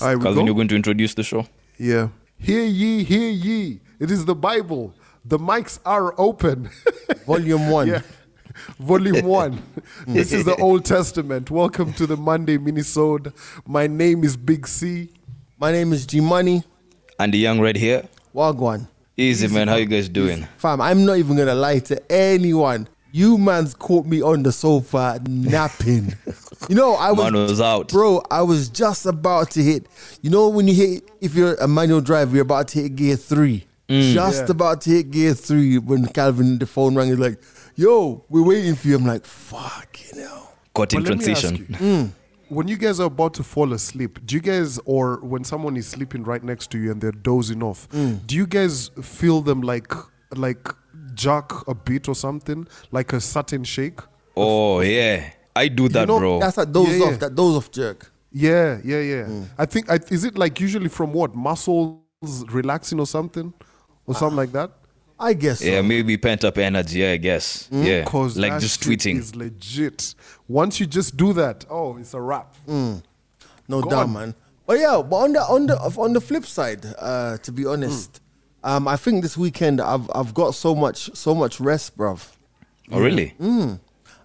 All right, we Calvin, you're going to introduce the show. Yeah. Hear ye, hear ye. It is the Bible. The mics are open. Volume one. yeah. Volume one. this is the Old Testament. Welcome to the Monday Minisode. My name is Big C. My name is G Money. And the young red here. Wagwan. Easy, man. How you guys doing? Fam, I'm not even gonna lie to anyone. You man's caught me on the sofa napping. you know, I was, Man was out. bro. I was just about to hit. You know, when you hit, if you're a manual driver, you're about to hit gear three. Mm. Just Yeah. about to hit gear three when Calvin the phone rang. He's like, "Yo, we're waiting for you." I'm like, "Fucking hell." Caught in But let me ask transition. you, When you guys are about to fall asleep, do you guys, or when someone is sleeping right next to you and they're dozing off, do you guys feel them like, like jerk a bit or something, like a certain shake? Oh, yeah. I do that, know, bro. That's that doze Yeah, off. yeah. That doze off jerk. Yeah, yeah, yeah. Mm. I think I, is it like usually from what muscles relaxing or something, or something like that. I guess. so. yeah, maybe pent up energy, I guess. Mm. Yeah. Cause Like that just shit tweeting. is legit. Once you just do that, oh, it's a wrap. Mm. No Go doubt, on. man. But yeah, but on the on the on the flip side, uh, to be honest, um, I think this weekend I've I've got so much so much rest, bruv. Oh, really?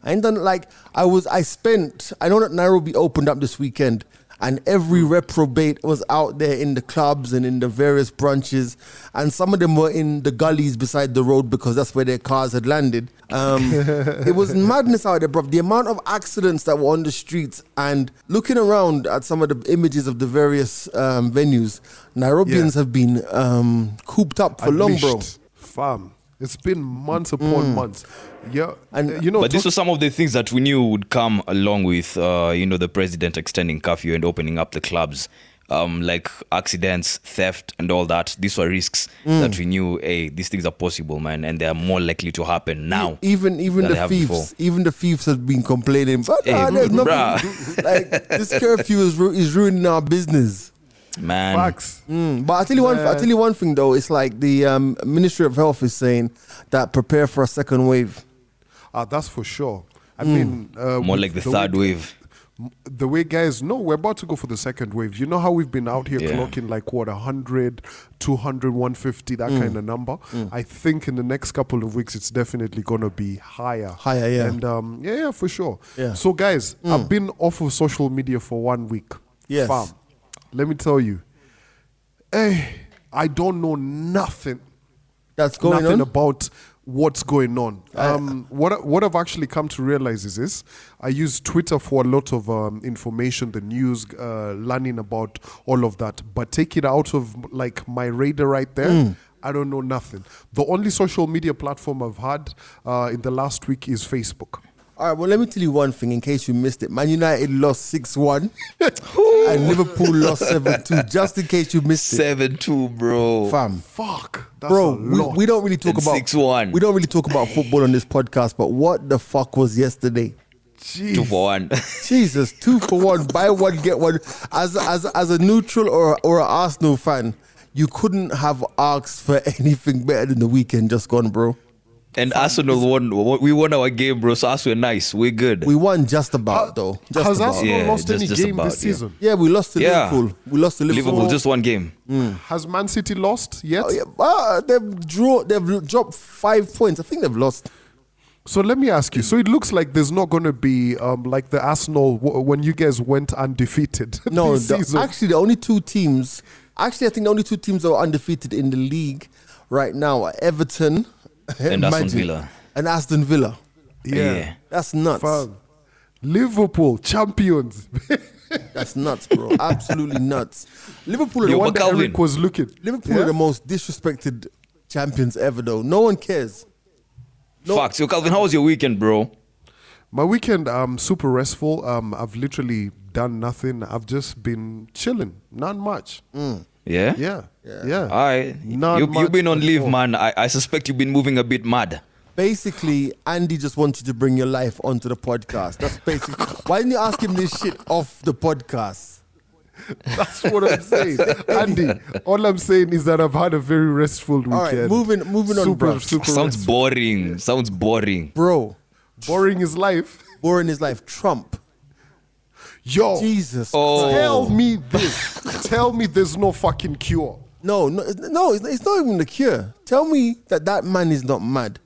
I ain't done like I was. I spent. I know that Nairobi opened up this weekend, and every reprobate was out there in the clubs and in the various branches, and some of them were in the gullies beside the road because that's where their cars had landed. Um, it was madness out there, bro. The amount of accidents that were on the streets, and looking around at some of the images of the various um, venues, Nairobians Yeah. have been um, cooped up for long, bro. Fam, it's been months upon months. Yeah, And- and you know, but these talk- were some of the things that we knew would come along with, uh, you know, the president extending curfew and opening up the clubs, um, like accidents, theft, and all that. These were risks Mm. that we knew, hey, these things are possible, man, and they are more likely to happen now. Even even the thieves, before. even the thieves have been complaining. But Hey, nah, there's nothing. like this curfew is ru- is ruining our business. Man, facts. Mm, But I tell you one. I tell you one thing though. It's like the um, Ministry of Health is saying that prepare for a second wave. Ah, that's for sure. I Mm. mean, uh, more like the way- third wave. The way guys, no, we're about to go for the second wave. You know how we've been out here Yeah. clocking like what 100, 200, 150, Mm. that kind of number. I think in the next couple of weeks, it's definitely gonna be higher. Higher, yeah. And um, yeah, yeah, for sure. Yeah. Mm. So guys, I've been off of social media for one week. Yes. Fam, let me tell you, hey, I don't know nothing That's going nothing on. about what's going on. Um, what what I've actually come to realize is this: I use Twitter for a lot of um, information, the news, uh, learning about all of that. But take it out of like my radar right there. Mm. I don't know nothing. The only social media platform I've had uh, in the last week is Facebook. All right. Well, let me tell you one thing in case you missed it. Man United lost six one, and Liverpool lost seven two. Just in case you missed it, Seven two, bro. fam. Fuck, that's Bro, a we, we don't really talk And about 6-1. We don't really talk about football on this podcast. But what the fuck was yesterday? Jeez. Two for one. Jesus, two for one, buy one get one. As as as a neutral or or an Arsenal fan, you couldn't have asked for anything better than the weekend just gone, bro. And Arsenal won. We won our game, bro. So us we're nice. We're good. We won just about though. Just Has about. Arsenal Yeah, lost just- any just game about, this yeah. season? Yeah, we lost to Yeah. Liverpool. We lost to Liverpool. Liverpool just one game. Has Man City lost yet? Oh, yeah, ah, they've draw. They've dropped five points. I think they've lost. So let me ask you. So it looks like there's not going to be um, like the Arsenal w- when you guys went undefeated. No, this the, season. actually, the only two teams. Actually, I think the only two teams that are undefeated in the league right now are Everton And Aston Villa. and Aston Villa. yeah. Yeah. That's nuts. Fam. Liverpool champions. That's nuts, bro. Absolutely nuts. Liverpool are Yo, the one one. that Calvin. Eric was looking. Liverpool Yeah? are the most disrespected champions ever, though. No one cares. No. Facts. Yo, Calvin, how was your weekend, bro? My weekend, um, super restful. Um, I've literally done nothing. I've just been chilling. Not much. Mm. Yeah. Yeah. Yeah. All right. Not you, you've been on leave, all. man. I, I suspect you've been moving a bit mad. Basically, Andy just wants you to bring your life onto the podcast. That's basically. Why didn't you ask him this shit off the podcast? That's what I'm saying. Andy, all I'm saying is that I've had a very restful weekend. All right, moving moving on, super, bro. super Sounds restful. boring. Sounds boring. Bro, boring is life. boring is life. Trump. Yo, Jesus. Oh. tell me this. tell me there's no fucking cure. No, no, no. It's, it's not even the cure. Tell me that that man is not mad.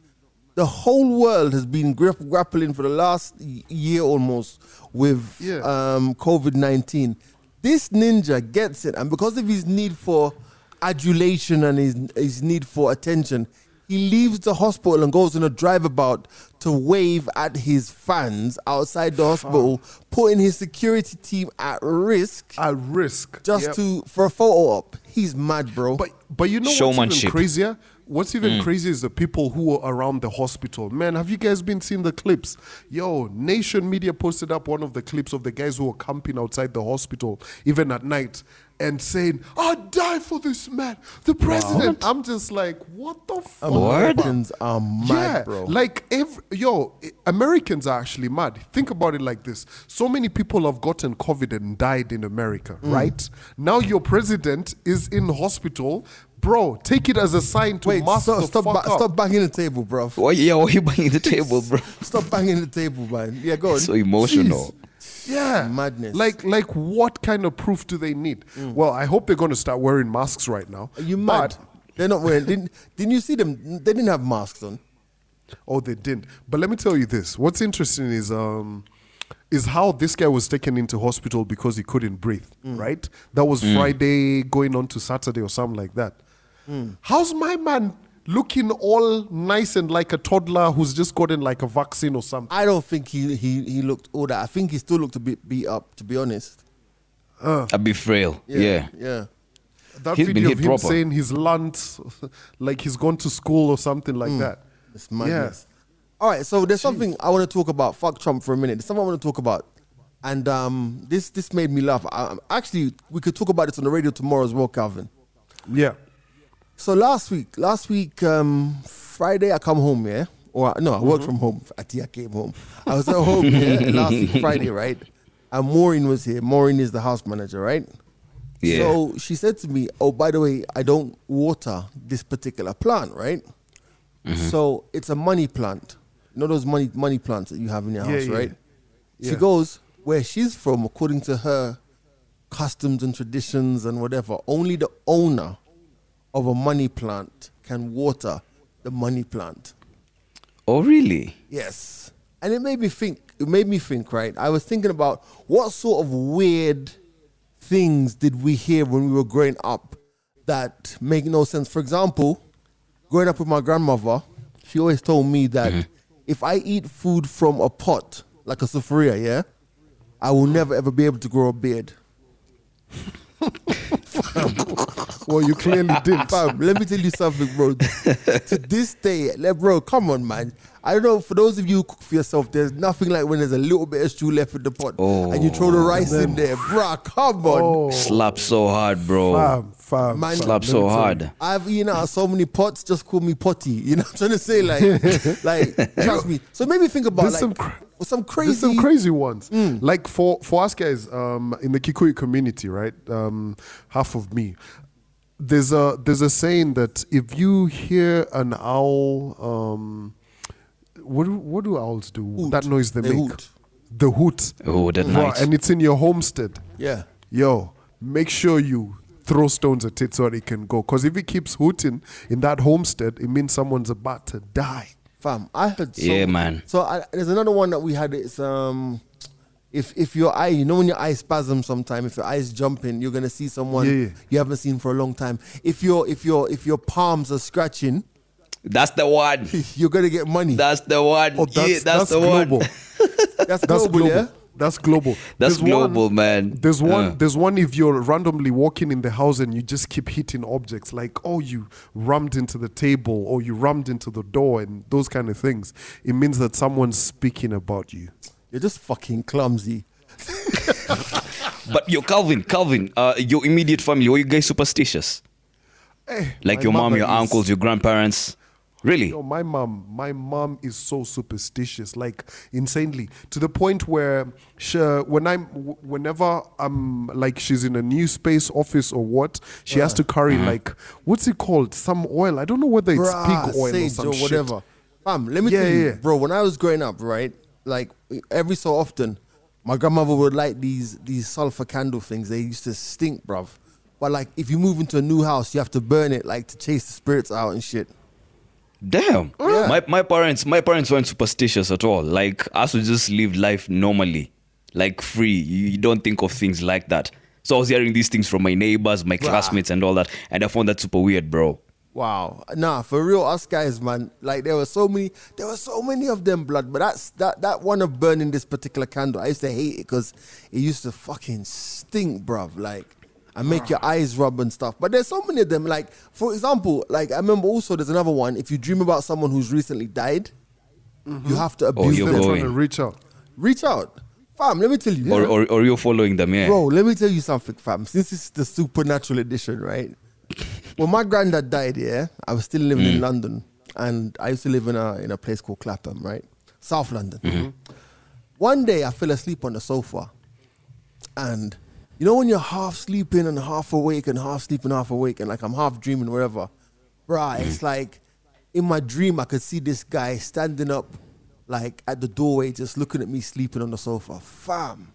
The whole world has been grap- grappling for the last year almost with Yeah. um, COVID nineteen. This ninja gets it, and because of his need for adulation and his his need for attention, he leaves the hospital and goes on a drive about to wave at his fans outside the hospital, putting his security team at risk At risk. just Yep. to for a photo op. He's mad, bro. But but you know what's Showmanship. even crazier? What's even Mm. crazier is the people who were around the hospital. Man, have you guys been seeing the clips? Yo, Nation Media posted up one of the clips of the guys who were camping outside the hospital, even at night, and saying, "I'd die for this man, the president." I'm just like, what the fuck? Americans are mad, yeah, bro. like every, yo, Americans are actually mad. Think about it like this: so many people have gotten COVID and died in America, Mm. right? Now your president is in hospital, bro. Take it as a sign to Wait, mask stop, the stop, fuck ba- up. stop banging the table, bro. Why, yeah, why are you banging the table, bro? Stop banging the table, man. Yeah, go on. so emotional. Yeah, Madness. Mm. Like, like, what kind of proof do they need? Well, I hope they're going to start wearing masks right now. Are you mad? But- They're not wearing. Didn't, didn't you see them? They didn't have masks on. Oh, they didn't. But let me tell you this. What's interesting is um is how this guy was taken into hospital because he couldn't breathe, right? That was Friday going on to Saturday or something like that. How's my man looking all nice and like a toddler who's just gotten like a vaccine or something? I don't think he he he looked all that. I think he still looked a bit beat up, to be honest. A bit frail. Yeah. yeah. That He's been video hit of him proper. saying he's learned like he's gone to school or something like that. It's madness. All right, so there's something I want to talk about. Fuck Trump for a minute. There's something I want to talk about, and um, this this made me laugh. I, actually, we could talk about this on the radio tomorrow as well, Calvin. Yeah. So last week, last week, um, Friday, I come home, yeah? Or no, I worked from home. Actually, I came home. I was at home, yeah, last week, Friday, right? And Maureen was here. Maureen is the house manager, right? Yeah. So she said to me, Oh, by the way, I don't water this particular plant, right? So it's a money plant. You know those money money plants that you have in your Yeah, house, yeah. right? She goes, Where she's from, according to her customs and traditions and whatever, only the owner of a money plant can water the money plant. Oh, really? Yes. And it made me think, it made me think, right? I was thinking about what sort of weird things did we hear when we were growing up that make no sense. For example, growing up with my grandmother, she always told me that mm-hmm. if I eat food from a pot, like a sufuria, yeah, I will never ever be able to grow a beard. Well, you clearly did. Fam, let me tell you something, bro. to this day, like, bro, come on, man. I don't know. For those of you who cook for yourself, there's nothing like when there's a little bit of stew left in the pot and you throw the rice in there, bruh. Come on. Oh, Slap so hard, bro. fam, fam, Man, Slap so me you. hard. I've eaten out of so many pots. Just call me potty. You know what I'm trying to say? Like, like trust me. So maybe think about There's like some cra- some crazy. There's some crazy ones. Like for for us guys, um, in the Kikuyu community, right? Um, half of me. There's a there's a saying that if you hear an owl, um, what do, what do owls do? Hoot. That noise they, They make. hoot. The hoot. Oh, that Right, night. and it's in your homestead. Yeah. Yo, make sure you throw stones at it so that it can go. Because if it keeps hooting in that homestead, it means someone's about to die. Fam, I heard. So, Yeah, man. So I, there's another one that we had. It's um, if if your eye, you know, when your eye spasms, sometime if your eye is jumping, you're gonna see someone Yeah, yeah. you haven't seen for a long time. If your if your if your palms are scratching, That's the one. you're gonna get money. That's the one. Oh, that's, yeah, that's, the global. one. that's, That's global, global. yeah. That's global. That's There's one- global, man. There's one. Uh. There's one. If you're randomly walking in the house and you just keep hitting objects, like oh, you rammed into the table or you rammed into the door and those kind of things, it means that someone's speaking about you. You're just fucking clumsy. But yo, Calvin, Calvin, uh, your immediate family, were you guys superstitious? Eh, Like your mom, your is- uncles, your grandparents? Really? Yo, my mom, my mom is so superstitious, like insanely, to the point where she, when I'm, whenever I'm like she's in a new space office or what, she has to carry Uh-huh. like what's it called? Some oil. I don't know whether it's Bruh, pig oil or some or shit. whatever. Fam, let me Yeah, tell you, yeah. bro. When I was growing up, right, like every so often, My grandmother would light these these sulfur candle things. They used to stink, bruv. But like, if you move into a new house, you have to burn it like to chase the spirits out and shit. Damn. My my parents my parents weren't superstitious at all. Like us we just lived life normally. Like free. You, you don't think of things like that. So I was hearing these things from my neighbors, my classmates and all that. And I found that super weird, bro. Wow. Nah, for real, us guys, man. Like there were so many, there were so many of them, blood. But that's that that one of burning this particular candle. I used to hate it because it used to fucking stink, bruv. Like and make your ah. eyes rub and stuff. But there's so many of them. Like for example, like I remember also there's another one. If you dream about someone who's recently died, you mm-hmm. have to oh, abuse you're them. They're going. trying to reach out. Reach out, fam. Let me tell you, Or, or or you're following them, yeah. Bro, let me tell you something, fam. Since it's the supernatural edition, right? When my granddad died, yeah, I was still living in mm. London, and I used to live in a in a place called Clapham, right, South London. Mm-hmm. Mm-hmm. One day, I fell asleep on the sofa, and you know when you're half sleeping and half awake, and half sleeping, half awake, and like I'm half dreaming, wherever, right? It's mm-hmm. like in my dream, I could see this guy standing up, like at the doorway, just looking at me sleeping on the sofa, fam.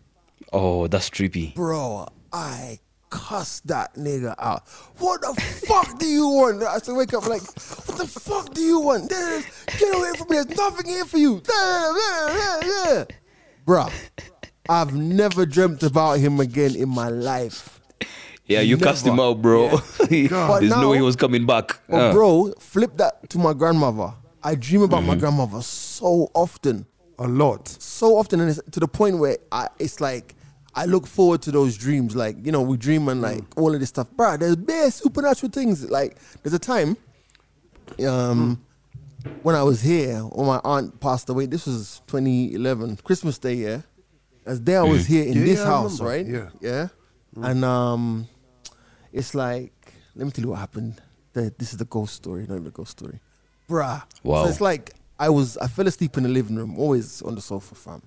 Oh, that's trippy. bro, I cussed that nigga out. What the fuck do you want? I said, wake up like, what the fuck do you want? There's- Get away from me. There's nothing here for you. Bruh, I've never dreamt about him again in my life. Yeah, you cast him out, bro. But There's no way he was coming back. But Uh. bro, flip that to my grandmother. I dream about my grandmother so often. A lot. so often and it's to the point where I, it's like I look forward to those dreams. Like, you know, we dream and like all of this stuff. Bruh, there's bare supernatural things. Like, there's a time um, when I was here, when my aunt passed away. This was 2011, Christmas Day, yeah. As there I was here in Yeah, this yeah, house, right? Yeah. Yeah. And um, it's like, let me tell you what happened. The, this is the ghost story, not even the ghost story. Bruh. Wow. So it's like I was I fell asleep in the living room, always on the sofa, fam.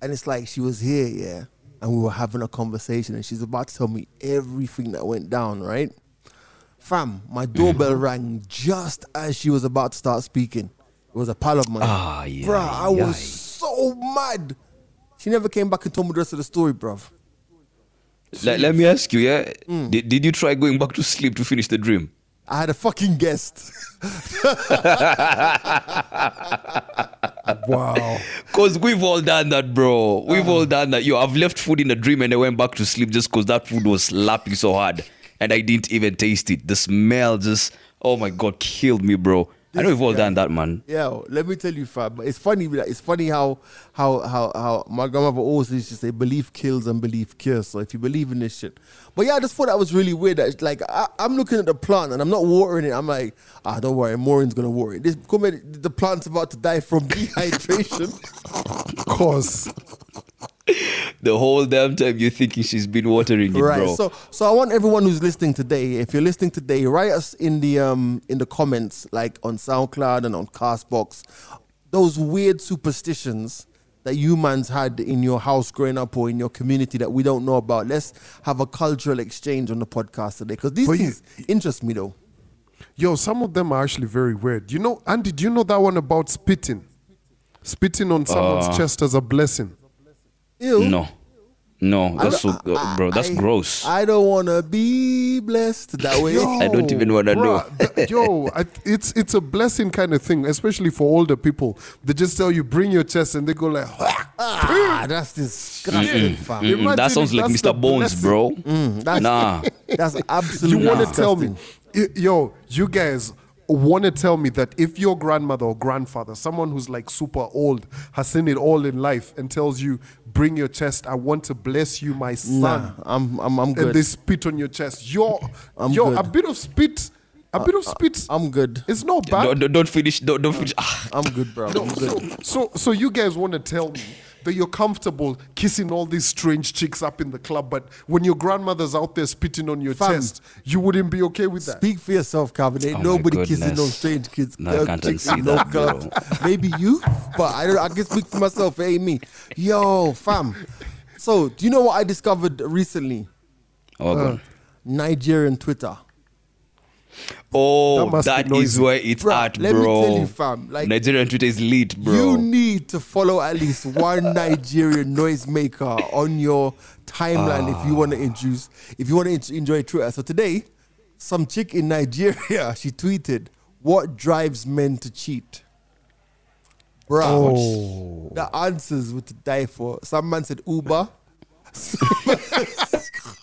And it's like she was here, yeah, and we were having a conversation, and she's about to tell me everything that went down, right? Fam, my doorbell rang just as she was about to start speaking. It was a pal of mine. Ah, yeah, Bruh, I yeah. was so mad. She never came back and told me the rest of the story, bruv. Let, let me ask you, yeah? Mm. Did, did you try going back to sleep to finish the dream? I had a fucking guest. Wow. Cause we've all done that, bro. We've uh-huh. all done that. Yo, I've left food in a dream and I went back to sleep just cause that food was slapping so hard, and I didn't even taste it. The smell just, oh my god, killed me, bro. I know we've all done that, man. Yeah, let me tell you, fam. But it's funny. It's funny how how how how my grandmother always used to say, "Belief kills and belief cures." So if you believe in this shit, but yeah, I just thought that was really weird. That it's like I, I'm looking at the plant and I'm not watering it. I'm like, ah, don't worry, Maureen's gonna water it. This the plant's about to die from dehydration. Cause The whole damn time you're thinking she's been watering it, right. bro. So so I want everyone who's listening today, if you're listening today, write us in the um in the comments, like on SoundCloud and on Castbox, those weird superstitions that you man's had in your house growing up or in your community that we don't know about. Let's have a cultural exchange on the podcast today because these But you- things interest me though. Yo, some of them are actually very weird. You know, Andy, do you know that one about spitting? Spitting on someone's Uh. chest as a blessing. Ew. no, no, that's so, uh, bro. That's I- gross. I don't wanna be blessed that way. I don't even wanna know. bruh, th- yo, I, it's it's a blessing kind of thing, especially for older people. They just tell you bring your chest, and they go like, ah, that's disgusting, fam. Mm-mm, Imagine that sounds like Mr. Bones, blessing. bro. Mm, that's, Nah. that's absolutely. you want to tell me, yo, you guys want to tell me that if your grandmother or grandfather, someone who's like super old, has seen it all in life, and tells you, bring your chest, I want to bless you, my son. Nah, I'm I'm I'm good. and good. they spit on your chest. Yo, I'm yo, good. Uh, a bit of spit, a bit of spit. I'm good. it's not bad. Don't, don't- don't finish. Don't, don't finish. Ah, I'm good, bro. No, I'm so, good. so, so you guys want to tell me that you're comfortable kissing all these strange chicks up in the club, but when your grandmother's out there spitting on your Fam. chest, you wouldn't be okay with that? Speak for yourself, Calvin. Ain't Oh nobody kissing goodness. those strange kids. No, I uh, can't chicks unsee no that, bro. clubs. Maybe you, but I don't. I can speak for myself. It ain't me. Yo, fam. So, do you know what I discovered recently? oh, God. Nigerian Twitter. Oh, That that is where it's Bruh, at, let me bro. tell you, fam, like- Nigerian Twitter is lit, bro. You need to follow at least one Nigerian noisemaker on your timeline if you want to ah. introduce, if you want to enjoy Twitter. So today, some chick in Nigeria, she tweeted, "What drives men to cheat?" Bro, Oh. the answers were to die for. Some man said Uber.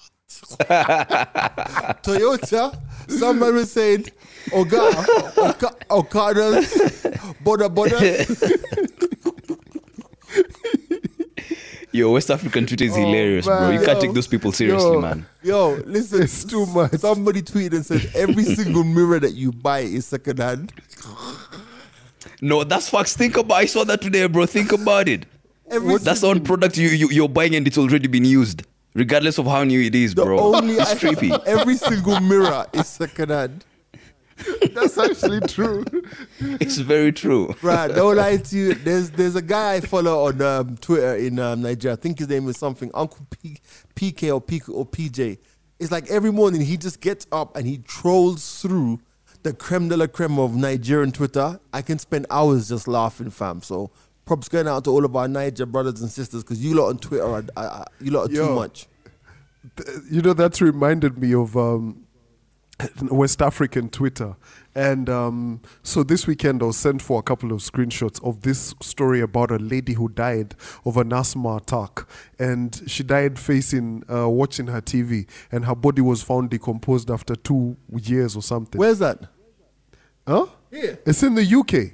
Toyota. Some man was saying Oga, Oka, Okadas, Boda Boda. Yo, West African Twitter is Oh, hilarious, bro. You man. can't take those people seriously, yo, man. Yo, listen, It's too much. Somebody tweeted and said every single mirror that you buy is secondhand. No, that's facts. Think about. I saw that today, bro. Think about it. Every That's the one product you, you you're buying and it's already been used, regardless of how new it is, the bro. only it's trippy. every single mirror is secondhand. That's actually true. It's very true. Right, don't lie to you. There's there's a guy I follow on um, Twitter in um, Nigeria. I think his name is something Uncle P- PK or PK or PJ. It's like every morning he just gets up and he trolls through the creme de la creme of Nigerian Twitter. I can spend hours just laughing, fam. So props going out to all of our Niger brothers and sisters because you lot on Twitter are, are, are- you lot are too Yo. much. you know that's reminded me of um, West African Twitter, and um, so this weekend I was sent for a couple of screenshots of this story about a lady who died of an asthma attack, and she died facing uh, watching her TV, and her body was found decomposed after two years or something. Where's that? huh? Here. It's in the UK.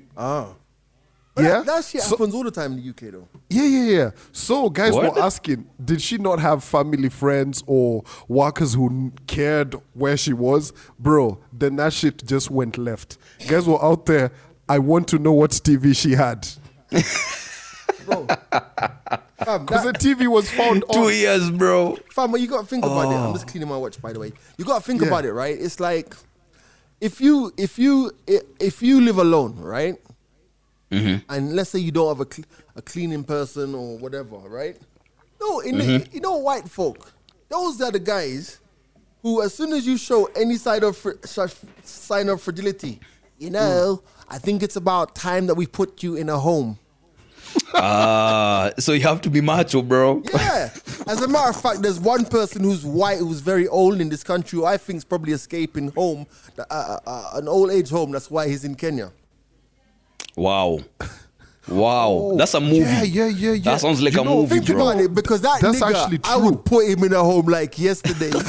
Ah. Yeah? That, that shit So- happens all the time in the UK though. Yeah, yeah, yeah. So guys What? were asking, did she not have family, friends, or workers who cared where she was? Bro, then that shit just went left. Guys were out there. I want to know what TV she had Bro. Because the TV was found Two on. years, bro. Fam, but you gotta think about it. I'm just cleaning my watch, by the way. You gotta think Yeah. about it, right? It's like if you if you if you live alone, right? And let's say you don't have a, cl- a cleaning person or whatever, right? No, in the, you know, white folk, those are the guys who, as soon as you show any side of fr- sign of fragility, you know, I think it's about time that we put you in a home. Ah, so you have to be macho, bro. Yeah. As a matter of fact, there's one person who's white who's very old in this country who I think is probably escaping home, uh, uh, uh, an old age home. That's why he's in Kenya. Wow. Wow. That's a movie. Oh, Yeah, yeah, yeah, yeah. That sounds like You a know, movie, Think bro. about it, because that That's nigga, actually I would put him in a home like yesterday.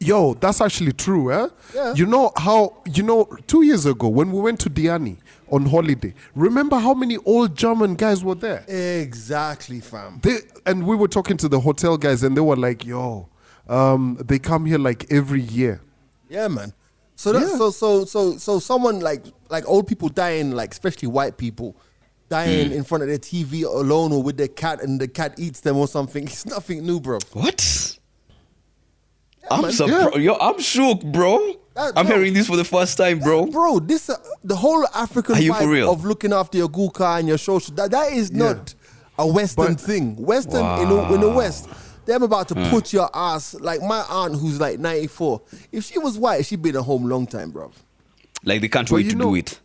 Yo, that's actually true, eh? Yeah. You know how, you know, two years ago when we went to Diani on holiday, remember how many old German guys were there? exactly, fam. They and we were talking to the hotel guys, and they were like, "Yo, um, they come here like every year." Yeah, man. So that, Yeah. so so so so someone like like old people dying, like especially white people dying in front of their TV alone or with their cat, and the cat eats them or something. It's nothing new, bro. What? I'm man. surprised. Yo, I'm shook, bro. That- I'm bro. hearing this for the first time, bro. bro, this uh, the whole African Are you for vibe real? of looking after your guka and your social that that is Yeah. not a Western But- thing. Western in, the, in the West, them about to hmm. put your ass like my aunt who's like ninety four. If she was white, she'd been at home long time, bro. Like they can't But wait to know- do it.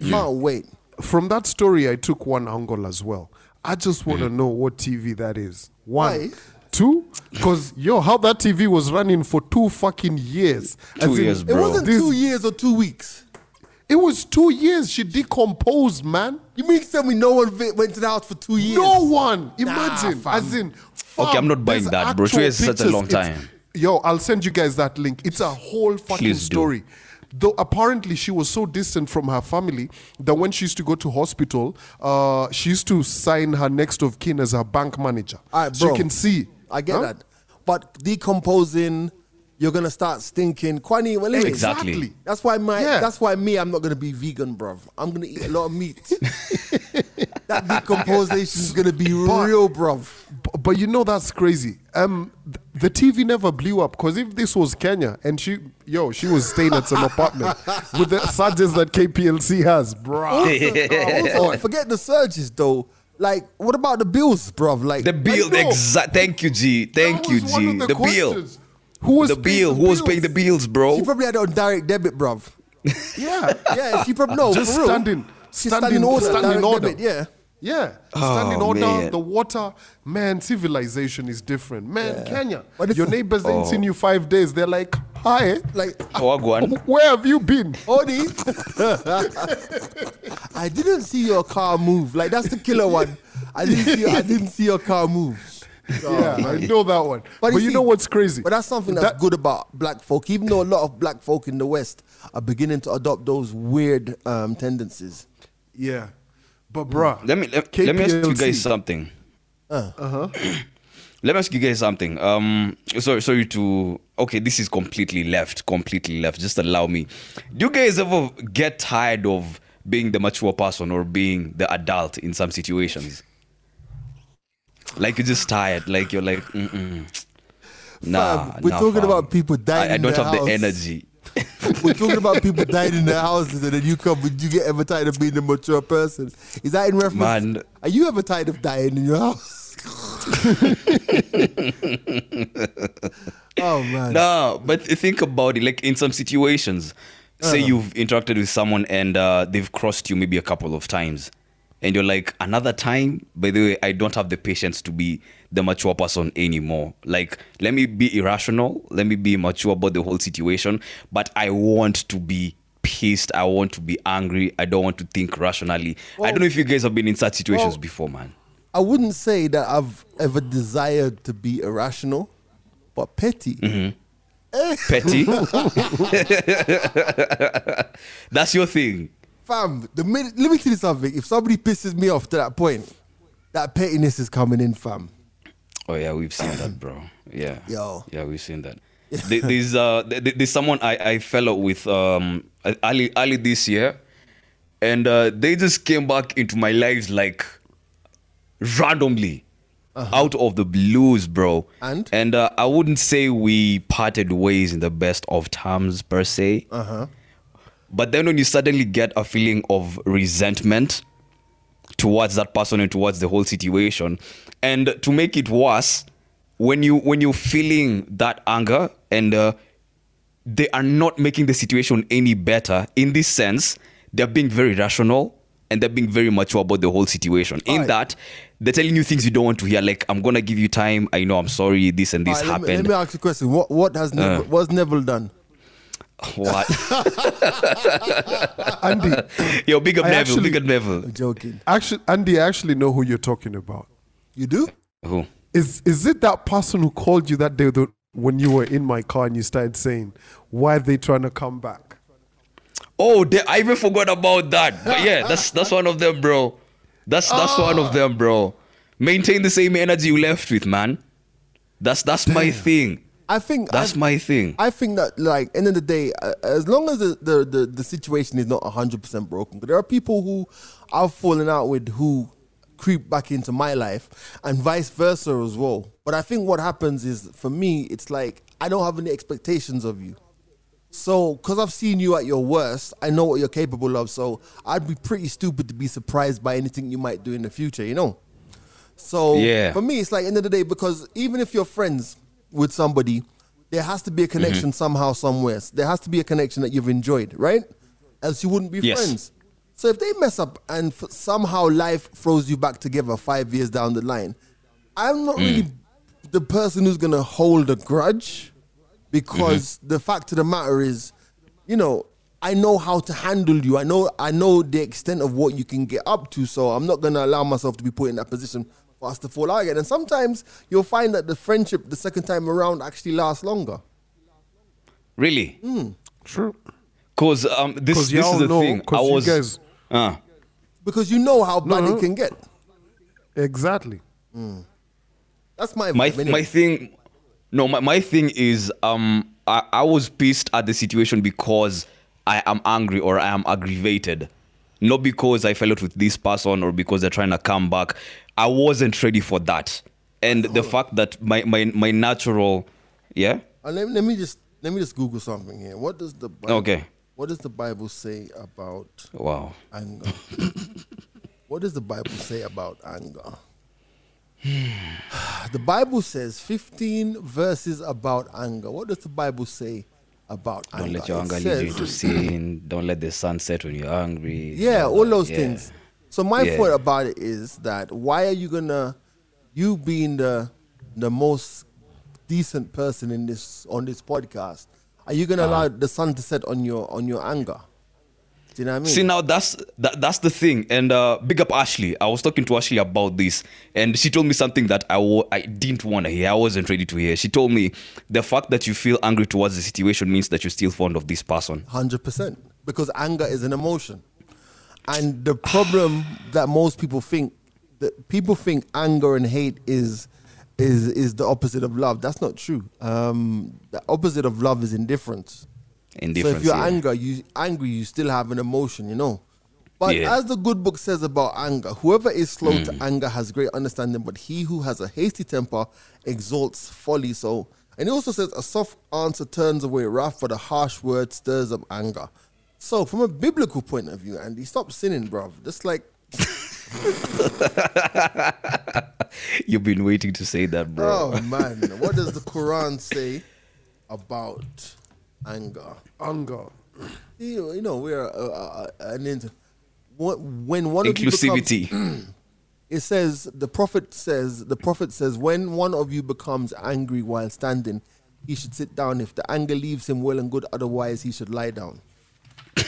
Can't hmm. wait. From that story, I took one angle as well. I just want to hmm. know what TV that is. One, Why? two, because yo, how that TV was running for two fucking years. Two As in, years, It wasn't this- two years or two weeks. It was two years. She decomposed, man. You mean to tell me no one vi- went to the house for two years? No one. Imagine. fam. as in, Okay, I'm not buying that, bro. Two actual years is such a pictures. long It's- time. Yo, I'll send you guys that link. It's a whole fucking Please do. story. Though apparently she was so distant from her family that when she used to go to hospital, uh, she used to sign her next of kin as her bank manager. All right, so you can see. I get Huh? that. But decomposing, you're gonna start stinking. Kwani, well, anyway, Exactly. That's why my. Yeah. That's why me. I'm not gonna be vegan, bruv. I'm gonna eat a lot of meat. that decomposition is gonna be But- real, bruv. B- But you know that's crazy. Um, th- the TV never blew up because if this was Kenya and she, yo, she was staying at some apartment with the surges that KPLC has, bruh. Also, forget the surges though. Like, what about the bills, bruv? Like The bill, know. exact. Thank you, G. Thank you, G. of The, bill. Questions. Who was the paying bill? the Who was paying the bills, bro? She probably had it on direct debit, bruv. Yeah. Yeah, she probably no. Just for real. standing, She standing, order, standing order. debit, yeah. Yeah, Oh, standing order. man. The water, man. Civilization is different, man. Kenya, But your neighbors ain't Oh. seen you five days. They're like, "Hi, Like, oh, Wagwan. where have you been?" Odi, I didn't see your car move. Like that's the killer one. I didn't see. I didn't see your car move. Yeah, I know that one. But, you, see- know what's crazy? But that's something that's That- good about black folk. Even though a lot of black folk in the West are beginning to adopt those weird um, tendencies. Yeah, but bruh, Let me let, let me ask you guys something. Uh huh. Let me ask you guys something. Um, sorry, sorry to. Okay, this is completely left, completely left. Just allow me. Do you guys ever get tired of being the mature person or being the adult in some situations? Like you're just tired. Like you're like, mm-mm. nah. Fam, we're nah, talking fam. about people dying I, I don't have house. the energy. We're talking about people dying in their houses, and then you come. Would you get ever tired of being a mature person? Is that in reference? Man. Are you ever tired of dying in your house? oh man. No, but think about it. Like in some situations, say Uh-huh. you've interacted with someone and uh, they've crossed you maybe a couple of times, and you're like, another time. By the way, I don't have the patience to be the mature person anymore. Like, let me be irrational. Let me be mature about the whole situation. But I want to be pissed. I want to be angry. I don't want to think rationally. I don't know if you guys have been in such situations well- before, man. I wouldn't say that I've ever desired to be irrational, but petty. Mm-hmm. Petty. That's your thing. Fam, the minute, let me tell you something. If somebody pisses me off to that point, that pettiness is coming in, fam. Oh yeah, we've seen that, bro. Yeah, Yo. yeah, we've seen that. There's uh, there's someone I I fell out with um early early this year, and uh, they just came back into my lives like randomly, out of the blues, bro. And? and uh, I wouldn't say we parted ways in the best of terms per se. Uh huh. But then when you suddenly get a feeling of resentment towards that person and towards the whole situation, and to make it worse, when you when you're feeling that anger and uh, they are not making the situation any better in this sense, they're being very rational and they're being very mature about the whole situation. In Alright. that, they're telling you things you don't want to hear, like I'm gonna give you time. I know I'm sorry, this and this Alright, let, me, happened. let me ask you a question. What what has Neville, Uh. what's Neville done? What? Andy, Yo, big up I Neville, actually- big up Neville. I'm joking. actually, Andy, I actually know who you're talking about. You do? Who? Is is it that person who called you that day that when you were in my car and you started saying, "Why are they trying to come back?" Oh, they, I even forgot about that. But yeah, that's that's one of them, bro. That's that's one of ah. them, bro. Maintain the same energy you left with, man. That's that's my thing. I think That's I, my thing. I think that like end of the day, uh, as long as the the, the, the situation is not hundred percent broken, there are people who I've fallen out with who creep back into my life, and vice versa as well. But I think what happens is for me, it's like I don't have any expectations of you. So, because I've seen you at your worst, I know what you're capable of. So, I'd be pretty stupid to be surprised by anything you might do in the future, you know? So, Yeah. for me, it's like end of the day, because even if you're friends with somebody, there has to be a connection mm-hmm. somehow, somewhere. There has to be a connection that you've enjoyed, right? Else you wouldn't be Yes. friends. So, if they mess up and f- somehow life throws you back together five years down the line, I'm not really mm. the person who's going to hold a grudge because mm-hmm. the fact of the matter is, you know, I know how to handle you. I know I know the extent of what you can get up to. So I'm not gonna allow myself to be put in that position us to fall out again. And sometimes you'll find that the friendship the second time around actually lasts longer. Really? True. Cause um this Because this y'all is the know. thing. I was you guys uh, Because you know how bad no. it can get. exactly. That's my my vibe anyway. my thing no my, my thing is um I, I was pissed at the situation because I am angry or I am aggravated. Not because I fell out with this person or because they're trying to come back. I wasn't ready for that. And the fact that my, my, my natural yeah? Uh, let, let me just let me just Google something here. What does the Bible, Okay. What does the Bible say about Wow. anger? what does the Bible say about anger? the Bible says 15 verses about anger. What does the Bible say about Don't anger? let your anger lead says- you into sin. Don't let the sun set when you're angry. Yeah, all those Yeah. things. So my Yeah. thought about it is that why are you gonna, you being the the most decent person in this on this podcast, are you gonna uh-huh. allow the sun to set on your on your anger? Do you know what I mean? See now that's that, that's the thing, and uh, big up Ashley. I was talking to Ashley about this, and she told me something that I I didn't want to hear. I wasn't ready to hear. She told me the fact that you feel angry towards the situation means that you're still fond of this person. Hundred percent, because anger is an emotion, and the problem that most people think that people think anger and hate is is is the opposite of love. That's not true. Um, the opposite of love is indifference. Indifference. So if you're yeah. angry, you angry, you still have an emotion, you know. But Yeah. as the good book says about anger, whoever is slow Mm. to anger has great understanding, but he who has a hasty temper exalts folly. So, and it also says a soft answer turns away wrath, but a harsh word stirs up anger. So, from a biblical point of view, Andy, stop sinning, bro. Just like, You've been waiting to say that, bro. oh man, what does the Quran say about anger? Anger. You know, you know we're uh, uh, an inter- when when one of you becomes- Inclusivity. it says the prophet says the prophet says when one of you becomes angry while standing he should sit down if the anger leaves him well and good otherwise he should lie down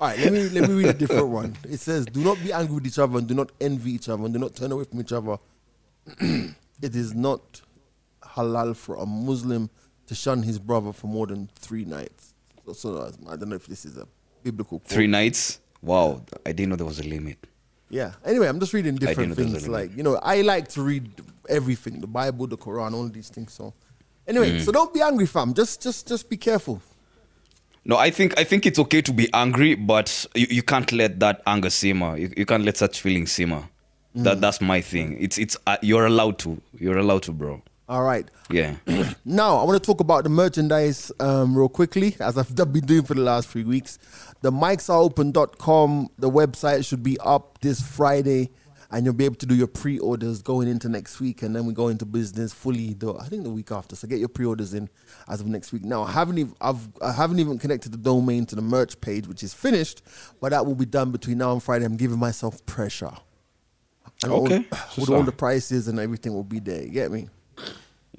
all right let me let me read a different one it says do not be angry with each other and do not envy each other and do not turn away from each other it is not halal for a muslim to shun his brother for more than three nights so, so i don't know if this is a biblical quote. Three nights. Wow, I didn't know there was a limit. Yeah. Anyway, I'm just reading different didn't know there was things. Like, you know, I like to read everything, the Bible, the Quran, all these things. So anyway, Mm. so don't be angry, fam. Just just just be careful. No, I think I think it's okay to be angry, but you, you can't let that anger simmer. You, you can't let such feelings simmer. Mm. That that's my thing. It's it's uh, you're allowed to. You're allowed to, bro. All right. Yeah. Now, I want to talk about the merchandise um, real quickly, as I've been doing for the last three weeks. The micsareopen.com, the website should be up this Friday, and you'll be able to do your pre orders going into next week. And then we go into business fully, the, I think the week after. So get your pre orders in as of next week. Now, I haven't, even, I've, I haven't even connected the domain to the merch page, which is finished, but that will be done between now and Friday. I'm giving myself pressure. And all- Okay. with all the prices and everything will be there. You get me?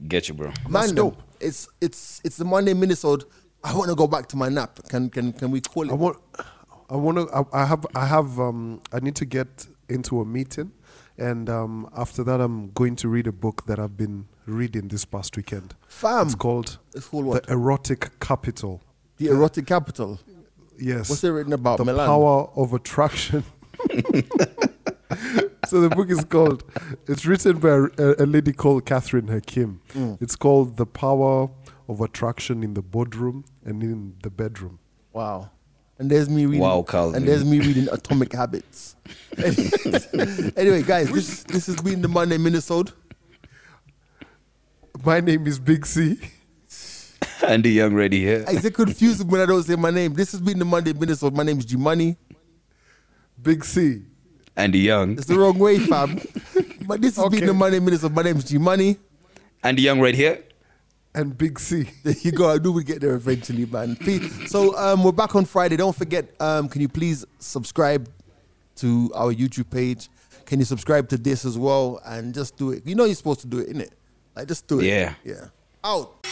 Get you, bro. Man, dope. It's it's it's the Monday Minisode. I want to go back to my nap. Can can can we call it? I want. I want to. I, I have. I have. Um. I need to get into a meeting, and um. After that, I'm going to read a book that I've been reading this past weekend. Fam. It's called It's called what? The Erotic Capital. the erotic capital. Yes. What's it written about? the Milan. power of attraction. so the book is called. It's written by a, a lady called Catherine Hakim. Mm. It's called "The Power of Attraction in the Boardroom and in the Bedroom." Wow. And there's me reading. Wow, Calvin. And there's me reading Atomic Habits. anyway, guys, this this has been the Monday Minisode. My name is Big C. Andy Young ready here. Is it confusing when I don't say my name? This has been the Monday Minisode. My name is G Money. Big C. Andy Young. It's the wrong way, fam. but this has been Okay. the Monday Minisode. My name is G Money. Andy Young right here. And Big C. There you go. I knew we'd get there eventually, man. So um, we're back on Friday. Don't forget, um, can you please subscribe to our YouTube page? Can you subscribe to this as well? And just do it. You know you're supposed to do it, innit? Like just do it. Yeah. Yeah. Out.